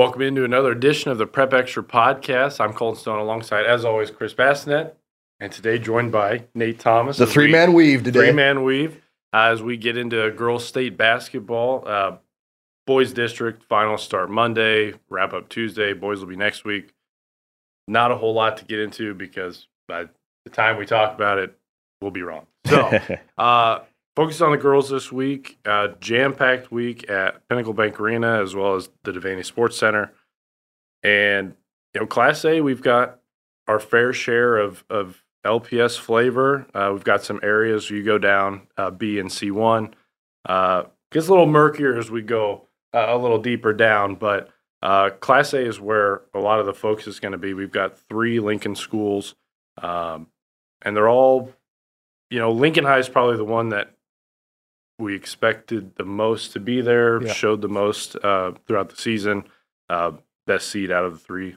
Welcome into another edition of the Prep Extra podcast. I'm Colton Stone alongside, as always, Chris Bassinet, and today joined by Nate Thomas. The three man weave today. Three man weave uh, as we get into girls' state basketball. Uh, boys district finals start Monday, wrap up Tuesday. Boys will be next week. Not a whole lot to get into because by the time we talk about it, we'll be wrong. So, uh, focus on the girls this week. Uh, Jam packed week at Pinnacle Bank Arena as well as the Devaney Sports Center. And, you know, Class A, we've got our fair share of, of LPS flavor. Uh, we've got some areas you go down uh, B and C1. Uh, gets a little murkier as we go uh, a little deeper down, but uh, Class A is where a lot of the focus is going to be. We've got three Lincoln schools, um, and they're all, you know, Lincoln High is probably the one that we expected the most to be there, yeah. showed the most uh, throughout the season, uh, best seed out of the three.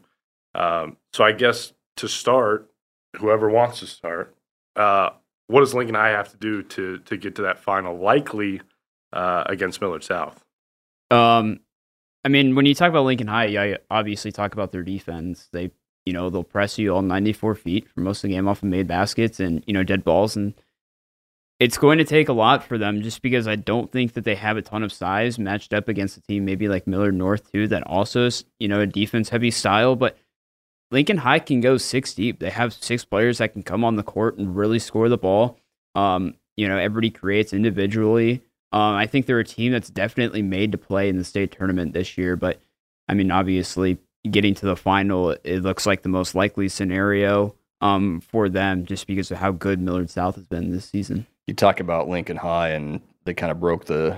Um, so I guess to start, whoever wants to start, uh, what does Lincoln High have to do to to get to that final? Likely uh, against Millard South. Um, I mean, when you talk about Lincoln High, I obviously talk about their defense. They, you know, they'll press you all 94 feet for most of the game off of made baskets and you know dead balls and it's going to take a lot for them just because I don't think that they have a ton of size matched up against a team maybe like Millard North too that also is, you know, a defense heavy style, but Lincoln High can go six deep. They have six players that can come on the court and really score the ball. Um, you know, everybody creates individually. Um, I think they're a team that's definitely made to play in the state tournament this year, but I mean, obviously, getting to the final, it looks like the most likely scenario um, for them just because of how good Millard South has been this season you talk about Lincoln High and they kind of broke the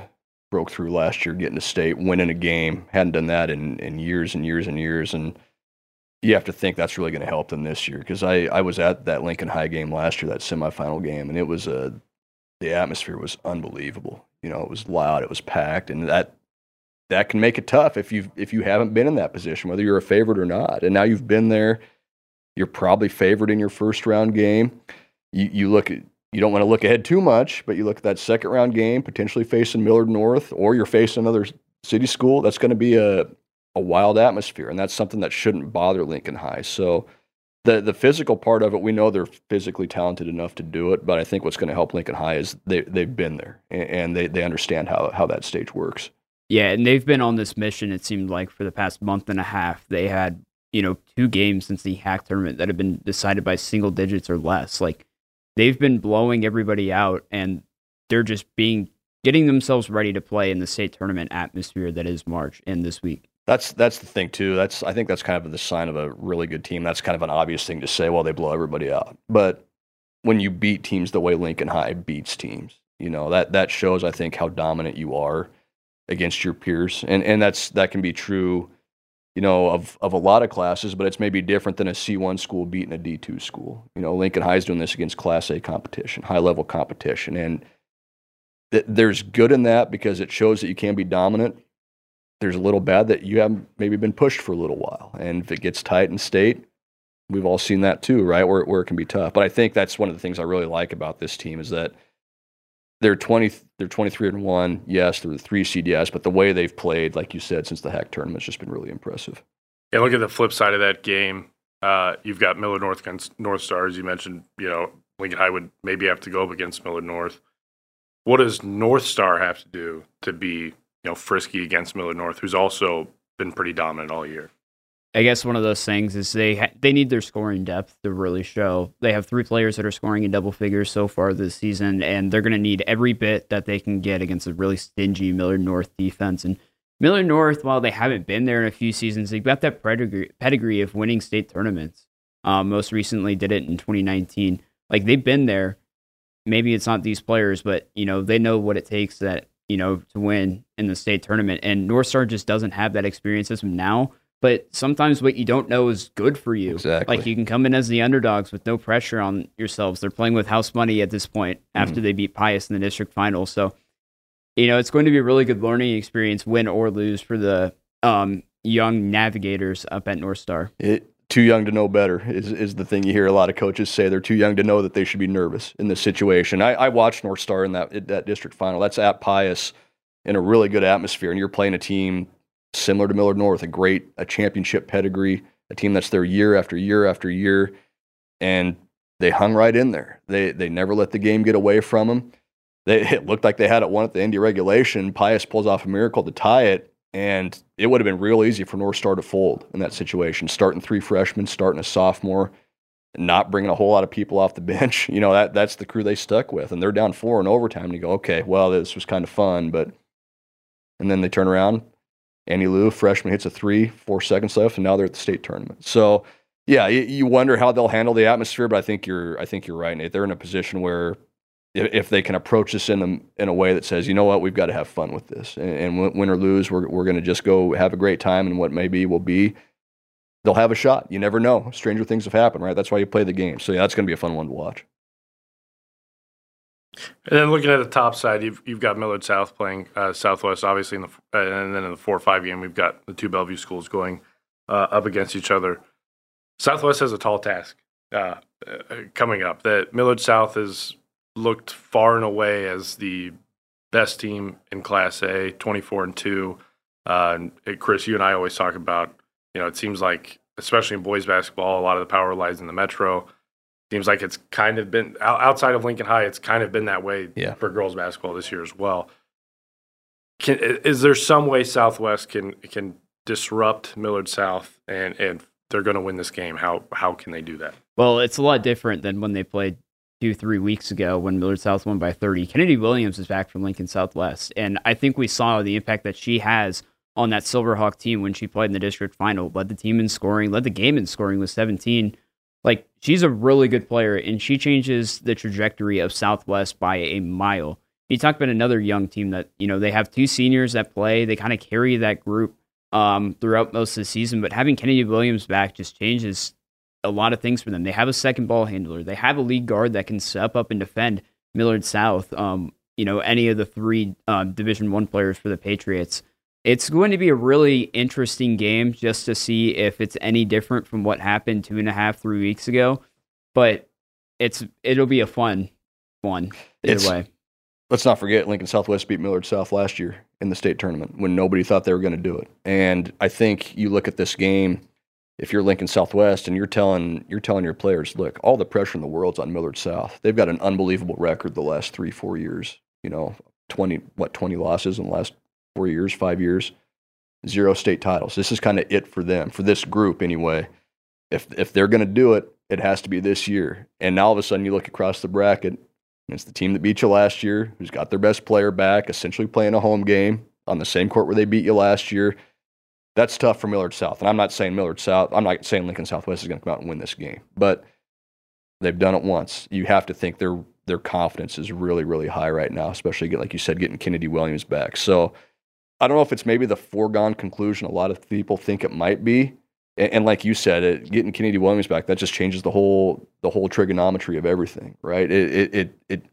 broke through last year, getting to state, winning a game. Hadn't done that in in years and years and years, and you have to think that's really going to help them this year. Because I I was at that Lincoln High game last year, that semifinal game, and it was a the atmosphere was unbelievable. You know, it was loud, it was packed, and that that can make it tough if you if you haven't been in that position, whether you're a favorite or not. And now you've been there. You're probably favored in your first round game. You, you look at you don't want to look ahead too much, but you look at that second round game, potentially facing Millard North, or you're facing another city school. That's going to be a, a wild atmosphere, and that's something that shouldn't bother Lincoln High. So, the the physical part of it, we know they're physically talented enough to do it, but I think what's going to help Lincoln High is they they've been there and they they understand how how that stage works. Yeah, and they've been on this mission. It seemed like for the past month and a half, they had you know two games since the HAC tournament that have been decided by single digits or less. Like they've been blowing everybody out and they're just being getting themselves ready to play in the state tournament atmosphere that is March and this week. That's that's the thing too. That's I think that's kind of the sign of a really good team. That's kind of an obvious thing to say. Well, they blow everybody out, but when you beat teams the way Lincoln High beats teams, you know that that shows I think how dominant you are against your peers, and and that's that can be true you know, of, of a lot of classes, but it's maybe different than a C1 school beating a D2 school. You know, Lincoln High is doing this against Class A competition, high level competition. And th- there's good in that because it shows that you can be dominant. There's a little bad that you haven't maybe been pushed for a little while. And if it gets tight in state, we've all seen that too, right? Where, where it can be tough. But I think that's one of the things I really like about this team is that – they're 20 they're 23 and 1 yes they're the 3 CDS, but the way they've played like you said since the HAC tournament has just been really impressive. Yeah look at the flip side of that game. Uh, you've got Millard North against North Stars. You mentioned you know Lincoln High would maybe have to go up against Millard North. What does North Star have to do to be you know frisky against Millard North who's also been pretty dominant all year I guess one of those things is they ha- they need their scoring depth to really show. They have three players that are scoring in double figures so far this season, and they're going to need every bit that they can get against a really stingy Millard North defense. And Millard North, while they haven't been there in a few seasons, they've got that pedigree, pedigree of winning state tournaments. Um, most recently, did it in 2019. Like they've been there. Maybe it's not these players, but you know they know what it takes that you know to win in the state tournament. And North Star just doesn't have that experience as now but sometimes what you don't know is good for you. Exactly. Like you can come in as the underdogs with no pressure on yourselves. They're playing with house money at this point after mm. they beat Pius in the district final. So, you know, it's going to be a really good learning experience, win or lose, for the um, young navigators up at North Star. It, too young to know better is, is the thing you hear a lot of coaches say. They're too young to know that they should be nervous in this situation. I, I watched North Star in that that district final. That's at Pius in a really good atmosphere, and you're playing a team similar to Millard North, a great a championship pedigree, a team that's there year after year after year, and they hung right in there. They they never let the game get away from them. They, it looked like they had it won at the end of regulation. Pius pulls off a miracle to tie it, and it would have been real easy for North Star to fold in that situation. Starting three freshmen, starting a sophomore, not bringing a whole lot of people off the bench. You know that that's the crew they stuck with, and they're down four in overtime. And you go, okay, well this was kind of fun, but and then they turn around. Annie Lou, freshman, hits a three, four seconds left, and now they're at the state tournament. So, yeah, you, you wonder how they'll handle the atmosphere, but I think you're, I think you're right, Nate. They're in a position where if, if they can approach this in a, in a way that says, you know what, we've got to have fun with this, and, and win or lose, we're, we're going to just go have a great time, and what maybe will be, they'll have a shot. You never know. Stranger things have happened, right? That's why you play the game. So yeah, that's going to be a fun one to watch. And then looking at the top side, you've you've got Millard South playing uh, Southwest, obviously in the uh, and then in the four five game, we've got the two Bellevue schools going uh, up against each other. Southwest has a tall task uh, uh, coming up. That Millard South has looked far and away as the best team in Class A, twenty four and two. And Chris, you and I always talk about. You know, it seems like, especially in boys basketball, a lot of the power lies in the Metro seems like it's kind of been outside of Lincoln High. It's kind of been that way yeah. for girls basketball this year as well. Can, is there some way Southwest can can disrupt Millard South and and they're going to win this game? How how can they do that? Well, it's a lot different than when they played two three weeks ago when Millard South won by thirty. Kennedy Williams is back from Lincoln Southwest, and I think we saw the impact that she has on that Silverhawk team when she played in the district final. Led the team in scoring, led the game in scoring with seventeen like she's a really good player and she changes the trajectory of Southwest by a mile. You talk about another young team that, you know, they have two seniors that play. They kind of carry that group um, throughout most of the season, but having Kennedy Williams back just changes a lot of things for them. They have a second ball handler. They have a lead guard that can step up and defend Millard South. Um, you know, any of the three um, Division One players for the Patriots. It's going to be a really interesting game just to see if it's any different from what happened two and a half, three weeks ago. But it's it'll be a fun one either it's, way. Let's not forget Lincoln Southwest beat Millard South last year in the state tournament when nobody thought they were going to do it. And I think you look at this game, if you're Lincoln Southwest and you're telling you're telling your players, look, all the pressure in the world's on Millard South. They've got an unbelievable record the last three, four years. You know, twenty what twenty losses in the last four years, five years, zero state titles. This is kind of it for them, for this group anyway. If if they're going to do it, it has to be this year. And now all of a sudden, you look across the bracket, and it's the team that beat you last year, who's got their best player back, essentially playing a home game on the same court where they beat you last year. That's tough for Millard South. And I'm not saying Millard South, I'm not saying Lincoln Southwest is going to come out and win this game, but they've done it once. You have to think their their confidence is really, really high right now, especially like you said, getting Kennedy Williams back. So I don't know if it's maybe the foregone conclusion a lot of people think it might be. And, and like you said, it, getting Kennedy Williams back that just changes the whole the whole trigonometry of everything, right? It it it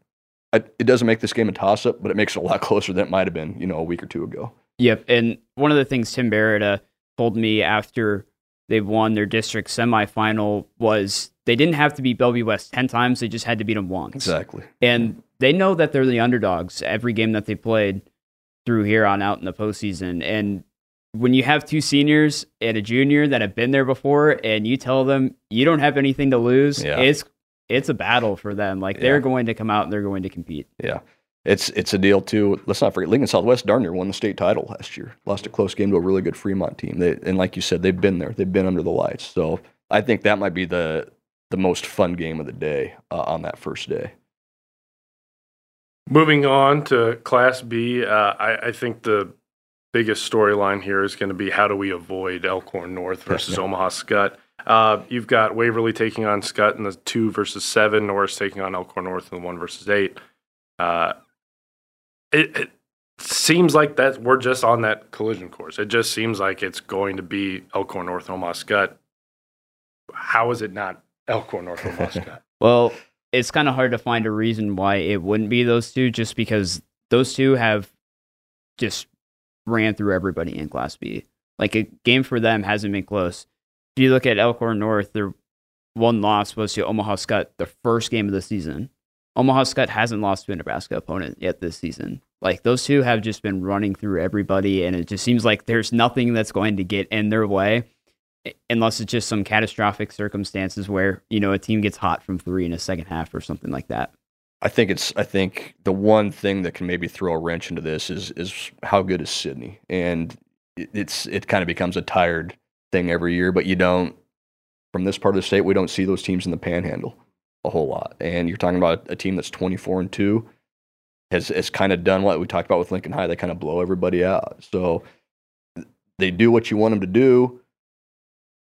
it, it doesn't make this game a toss up, but it makes it a lot closer than it might have been, you know, a week or two ago. Yep. And one of the things Tim Barrett uh, told me after they won their district semifinal was they didn't have to beat Bellevue West 10 times. They just had to beat them once. Exactly. And they know that they're the underdogs every game that they played through here on out in the postseason. And when you have two seniors and a junior that have been there before, and you tell them you don't have anything to lose, yeah. it's it's a battle for them. Like they're yeah. going to come out and they're going to compete. Yeah. It's it's a deal too. Let's not forget Lincoln Southwest darn near won the state title last year. Lost a close game to a really good Fremont team. They, and like you said, they've been there. They've been under the lights. So I think that might be the the most fun game of the day uh, on that first day. Moving on to Class B, uh, I, I, think the biggest storyline here is going to be how do we avoid Elkhorn North versus Omaha Skutt. Uh, you've got Waverly taking on Skutt in the two versus seven, Norris taking on Elkhorn North in the one versus eight. Uh, it, it, seems like that we're just on that collision course. It just seems like it's going to be Elkhorn North, Omaha Skutt. How is it not Elkhorn North, Omaha Skutt? well, it's kind of hard to find a reason why it wouldn't be those two, just because those two have just ran through everybody in Class B. Like a game for them hasn't been close. If you look at Elkhorn North, their one loss was to Omaha Skutt the first game of the season. Omaha Skutt hasn't lost to a Nebraska opponent yet this season. Like those two have just been running through everybody, and it just seems like there's nothing that's going to get in their way unless it's just some catastrophic circumstances where you know a team gets hot from three in a second half or something like that. I think it's. I think the one thing that can maybe throw a wrench into this is is how good is Sidney, and it's it kind of becomes a tired thing every year. But you don't from this part of the state, we don't see those teams in the Panhandle a whole lot. And you're talking about a team that's 24 and two has has kind of done what we talked about with Lincoln High. They kind of blow everybody out. So they do what you want them to do.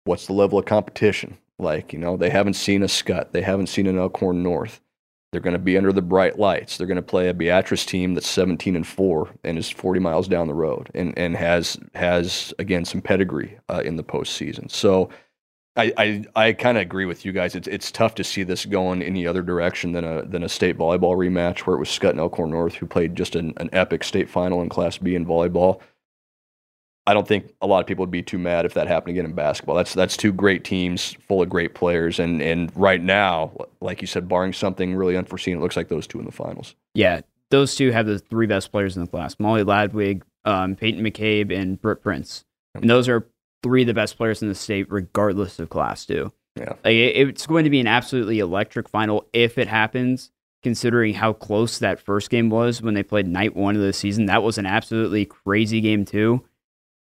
What's the level of competition? Like, you know, they haven't seen a Skutt, They haven't seen an Elkhorn North. They're going to be under the bright lights. They're going to play a Beatrice team that's 17 and four and is 40 miles down the road and, and has has again some pedigree uh, in the postseason. So I, I, I kind of agree with you guys. It's it's tough to see this going any other direction than a than a state volleyball rematch where it was Skutt and Elkhorn North who played just an, an epic state final in Class B in volleyball. I don't think a lot of people would be too mad if that happened again in basketball. That's that's two great teams full of great players, and and right now, like you said, barring something really unforeseen, it looks like those two in the finals. Yeah, those two have the three best players in the class: Molly Ladwig, um, Peyton McCabe, and Britt Prince. And those are three of the best players in the state, regardless of class two. Yeah. Like, it's going to be an absolutely electric final if it happens, considering how close that first game was when they played night one of the season. That was an absolutely crazy game, too.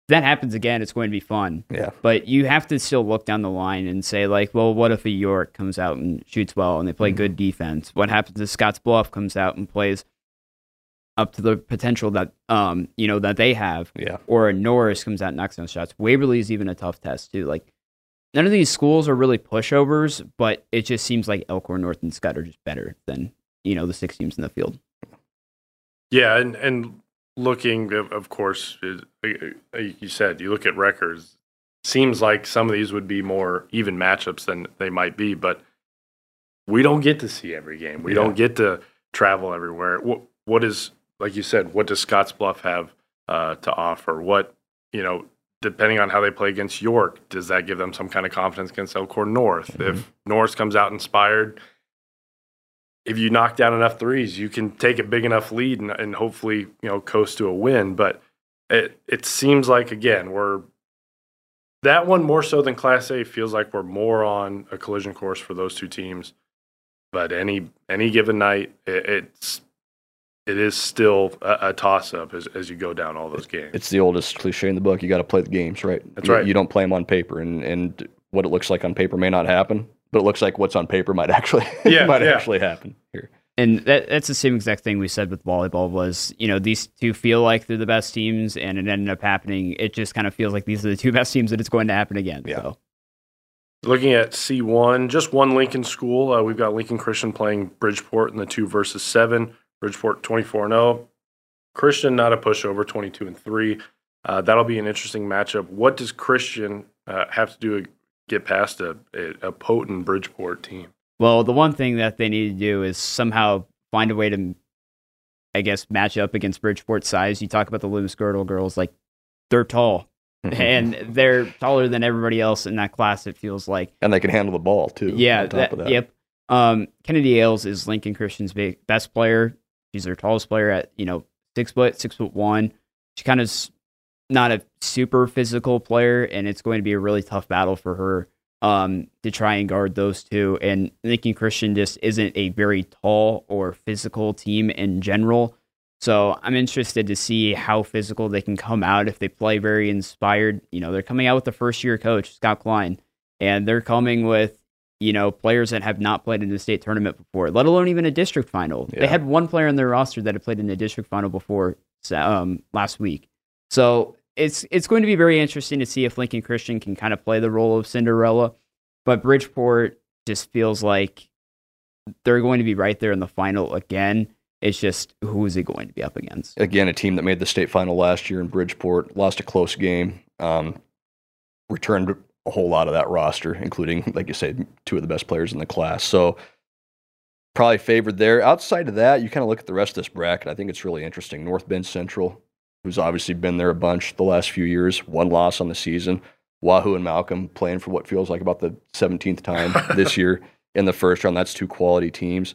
If that happens again, it's going to be fun. Yeah. But you have to still look down the line and say, like, well, what if a York comes out and shoots well and they play mm-hmm. good defense? What happens if Scotts Bluff comes out and plays up to the potential that um you know that they have. Yeah. Or a Norris comes out and knocks down shots. Waverly is even a tough test too. Like none of these schools are really pushovers, but it just seems like Elkhorn North and Skutt are just better than you know the six teams in the field. Yeah, and and looking of course, you said you look at records. Seems like some of these would be more even matchups than they might be, but we don't get to see every game. We yeah. don't get to travel everywhere. What what is like you said, what does Scotts Bluff have uh, to offer? What you know, depending on how they play against York, does that give them some kind of confidence against Elkhorn North? Mm-hmm. If North comes out inspired, if you knock down enough threes, you can take a big enough lead and, and hopefully you know coast to a win. But it it seems like again we're that one more so than Class A feels like we're more on a collision course for those two teams. But any any given night, it, it's it is still a, a toss up as, as you go down all those games. It's the oldest cliche in the book. You got to play the games, right? That's you, right. You don't play them on paper, and and what it looks like on paper may not happen, but it looks like what's on paper might actually yeah, might yeah. actually happen here. And that, that's the same exact thing we said with volleyball was, you know, these two feel like they're the best teams, and it ended up happening. It just kind of feels like these are the two best teams that it's going to happen again. Yeah. So. Looking at C1, just one Lincoln school. Uh, we've got Lincoln Christian playing Bridgeport in the two versus seven. Bridgeport 24 0. Christian, not a pushover, 22 and 3. Uh, that'll be an interesting matchup. What does Christian uh, have to do to get past a, a, a, potent Bridgeport team? Well, the one thing that they need to do is somehow find a way to, I guess, match up against Bridgeport size. You talk about the Loomis Girdle girls, like they're tall. and they're taller than everybody else in that class. It feels like, and they can handle the ball too. Yeah, that, that. yep. Um, Kennedy Ailes is Lincoln Christian's big, best player. She's their tallest player at you know six foot, six foot one. She kind of not a super physical player, and it's going to be a really tough battle for her um, to try and guard those two. And Lincoln Christian just isn't a very tall or physical team in general. So I'm interested to see how physical they can come out if they play very inspired. You know, they're coming out with the first year coach, Scott Klein, and they're coming with you know, players that have not played in the state tournament before, let alone even a district final. Yeah. They had one player in their roster that had played in the district final before um, last week. So it's it's going to be very interesting to see if Lincoln Christian can kind of play the role of Cinderella. But Bridgeport just feels like they're going to be right there in the final again. It's just who is he going to be up against? Again, a team that made the state final last year in Bridgeport, lost a close game, um, returned a whole lot of that roster, including, like you said, two of the best players in the class. So probably favored there. Outside of that, you kind of look at the rest of this bracket. I think it's really interesting. North Bend Central, who's obviously been there a bunch the last few years, one loss on the season. Wahoo and Malcolm playing for what feels like about the 17th time this year in the first round. That's two quality teams.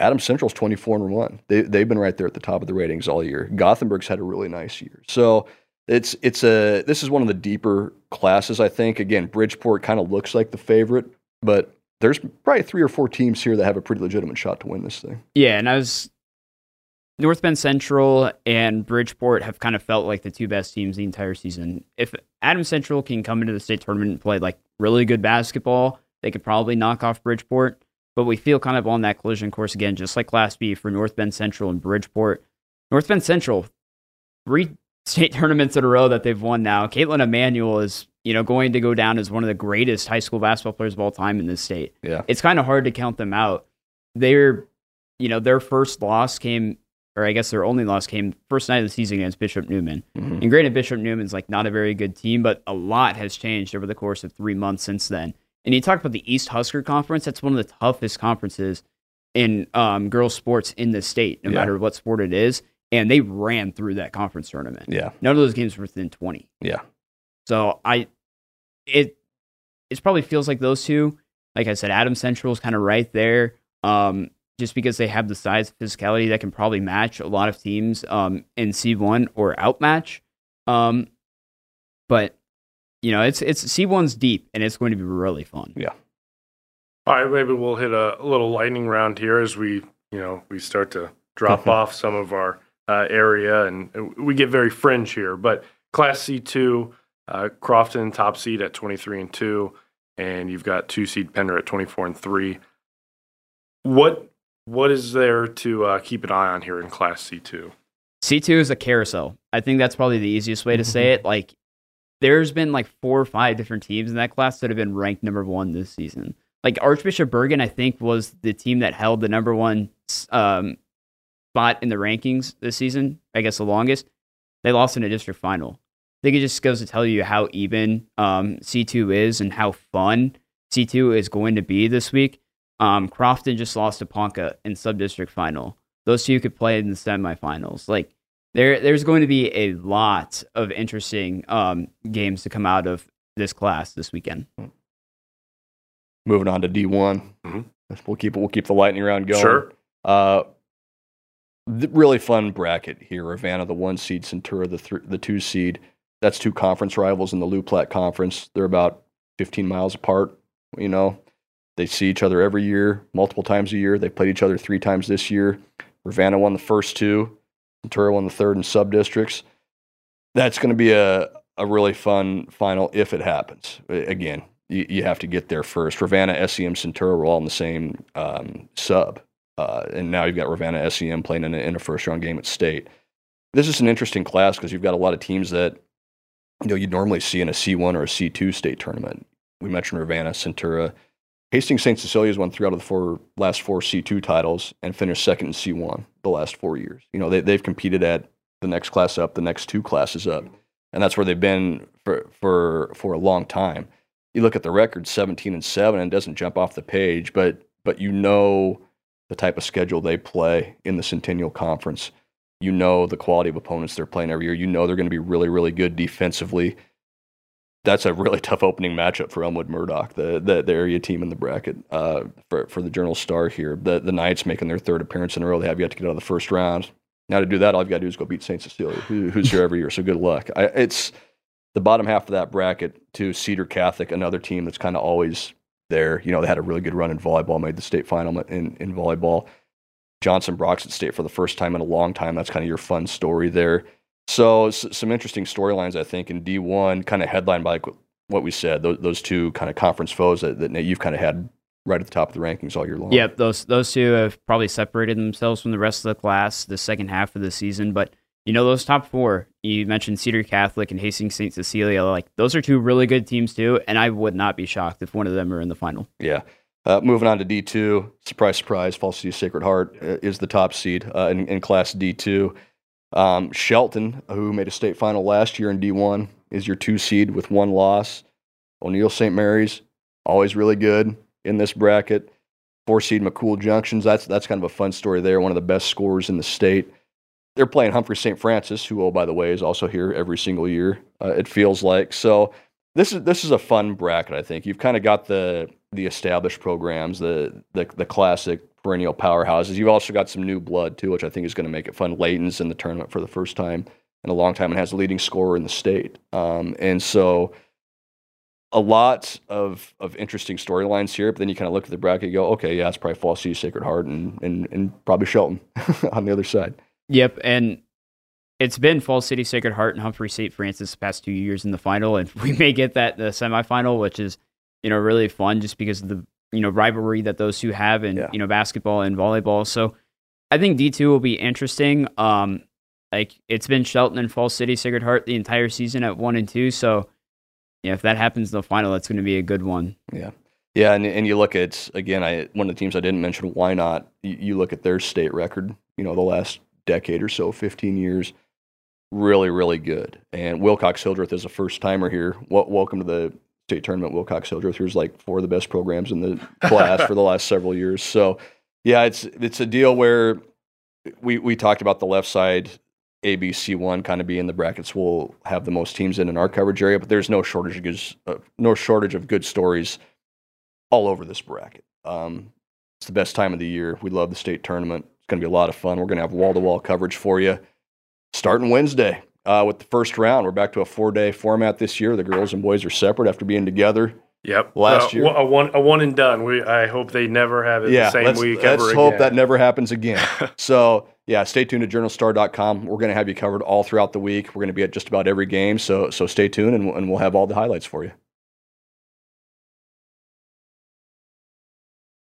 Adams Central's 24 and 1. They, they've been right there at the top of the ratings all year. Gothenburg's had a really nice year. So it's it's a this is one of the deeper classes, I think. Again, Bridgeport kind of looks like the favorite, but there's probably three or four teams here that have a pretty legitimate shot to win this thing. Yeah, and I was North Bend Central and Bridgeport have kind of felt like the two best teams the entire season. If Adams Central can come into the state tournament and play like really good basketball, they could probably knock off Bridgeport. But we feel kind of on that collision course again, just like Class B for North Bend Central and Bridgeport. North Bend Central, three state tournaments in a row that they've won now. Caitlin Emanuel is, you know, going to go down as one of the greatest high school basketball players of all time in this state. Yeah. It's kind of hard to count them out. They're, you know, their first loss came or I guess their only loss came first night of the season against Bishop Neumann. Mhm. And granted, Bishop Neumann's like not a very good team, but a lot has changed over the course of three months since then. And you talk about the East Husker Conference, that's one of the toughest conferences in um, girls sports in the state, no Yeah. matter what sport it is. And they ran through that conference tournament. Yeah. None of those games were within 20. Yeah. So I, it, it probably feels like those two. Like I said, Adams Central is kind of right there. Um, just because they have the size and physicality that can probably match a lot of teams um, in C1 or outmatch. Um, but you know, it's it's C1's deep and it's going to be really fun. Yeah. All right, maybe we'll hit a, a little lightning round here as we, you know, we start to drop off some of our uh, area, and, and we get very fringe here. But Class C two, uh, Crofton top seed at twenty three and two, and you've got two seed Pender at twenty four and three. What what is there to uh, keep an eye on here in Class C two? C2 is a carousel. I think that's probably the easiest way to say it. Like, there's been like four or five different teams in that class that have been ranked number one this season. Like Archbishop Bergan, I think was the team that held the number one um, spot in the rankings this season. I guess the longest. They lost in a district final. I think it just goes to tell you how even um, C2 is and how fun C2 is going to be this week. Um, Crofton just lost to Ponca in sub district final. Those two could play in the semifinals. Like there, there's going to be a lot of interesting um, games to come out of this class this weekend. Moving on to D one. Mhm. We'll keep we'll keep the lightning round going. Sure. Uh, the really fun bracket here. Ravenna, the one seed, Centura, the th- the two seed. That's two conference rivals in the Loup Platte Conference. They're about 15 miles apart. You know, they see each other every year, multiple times a year. They played each other three times this year. Ravenna won the first two. Centura won the third in sub districts. That's going to be a a really fun final if it happens. Again, you, you have to get there first. Ravenna, SEM, Centura were all in the same um, sub. Uh, and now you've got Ravenna SEM playing in a, in a first round game at state. This is an interesting class because you've got a lot of teams that you know you'd normally see in a C1 or a C2 state tournament. We mentioned Ravenna, Centura. Hastings St. Cecilia's won three out of the four last four C2 titles and finished second in C1 the last four years. You know, they, they've competed at the next class up, the next two classes up. And that's where they've been for, for, for a long time. You look at the record, 17 and 7, and it doesn't jump off the page, but, but you know the type of schedule they play in the Centennial Conference. You know the quality of opponents they're playing every year. You know they're going to be really, really good defensively. That's a really tough opening matchup for Elmwood Murdock, the, the, the area team in the bracket uh, for, for the Journal Star here. The, the Knights making their third appearance in a row. They have yet to get out of the first round. Now to do that, all you've got to do is go beat St. Cecilia, who, who's here every year. So good luck. I, it's the bottom half of that bracket to Cedar Catholic, another team that's kind of always there. You know, they had a really good run in volleyball, made the state final in, in volleyball. Johnson Broxton State for the first time in a long time. That's kind of your fun story there. So s- some interesting storylines, I think, in D1, kind of headlined by like what we said, those, those two kind of conference foes that, that Nate, you've kind of had right at the top of the rankings all year long. Yep, those those two have probably separated themselves from the rest of the class the second half of the season. But you know, those top four, you mentioned Cedar Catholic and Hastings St. Cecilia, like those are two really good teams too. And I would not be shocked if one of them are in the final. Yeah. Uh, moving on to D2, surprise, surprise, Falls City Sacred Heart uh, is the top seed uh, in, in Class D2. Um, Shelton, who made a state final last year in D1, is your two seed with one loss. O'Neill St. Mary's, always really good in this bracket. Four seed McCool Junctions, that's, that's kind of a fun story there, one of the best scorers in the state. They're playing Humphrey St. Francis, who, oh, by the way, is also here every single year, uh, it feels like. So this is, this is a fun bracket, I think. You've kind of got the, the established programs, the, the, the classic perennial powerhouses. You've also got some new blood too, which I think is going to make it fun. Leyton's in the tournament for the first time in a long time and has the leading scorer in the state. Um, and so a lot of of interesting storylines here. But then you kind of look at the bracket, and go, okay, yeah, it's probably Falls City, Sacred Heart, and and and probably Shelton on the other side. Yep, and it's been Falls City, Sacred Heart, and Humphrey St. Francis the past two years in the final, and we may get that the semifinal, which is you know really fun just because of the you know rivalry that those two have in Yeah. you know basketball and volleyball. So I think D two will be interesting. Um, like it's been Shelton and Falls City, Sacred Heart the entire season at one and two. So yeah, if that happens in the final, that's going to be a good one. Yeah, Yeah, and and you look at again, I one of the teams I didn't mention. Why not? You, you look at their state record. You know, the last decade or so, fifteen years, really, really good. And Wilcox Hildreth is a first timer here. Wel- welcome to the state tournament. Wilcox Hildreth. Like four of the best programs in the class for the last several years. So, yeah, it's it's a deal where we we talked about the left side. ABC one kind of being the brackets will have the most teams in in our coverage area, but there's no shortage of good, uh, no shortage of good stories all over this bracket. Um, it's the best time of the year. We love the state tournament. It's going to be a lot of fun. We're going to have wall to wall coverage for you starting Wednesday uh, with the first round. We're back to a four day format this year. The girls and boys are separate after being together. Yep. Last Uh, year. a one a one and done. We I hope they never have it yeah, the same let's, week let's ever hope again. that never happens again. so, yeah, stay tuned to journalstar.com. We're going to have you covered all throughout the week. We're going to be at just about every game. So, so stay tuned and, we'll- and we'll have all the highlights for you.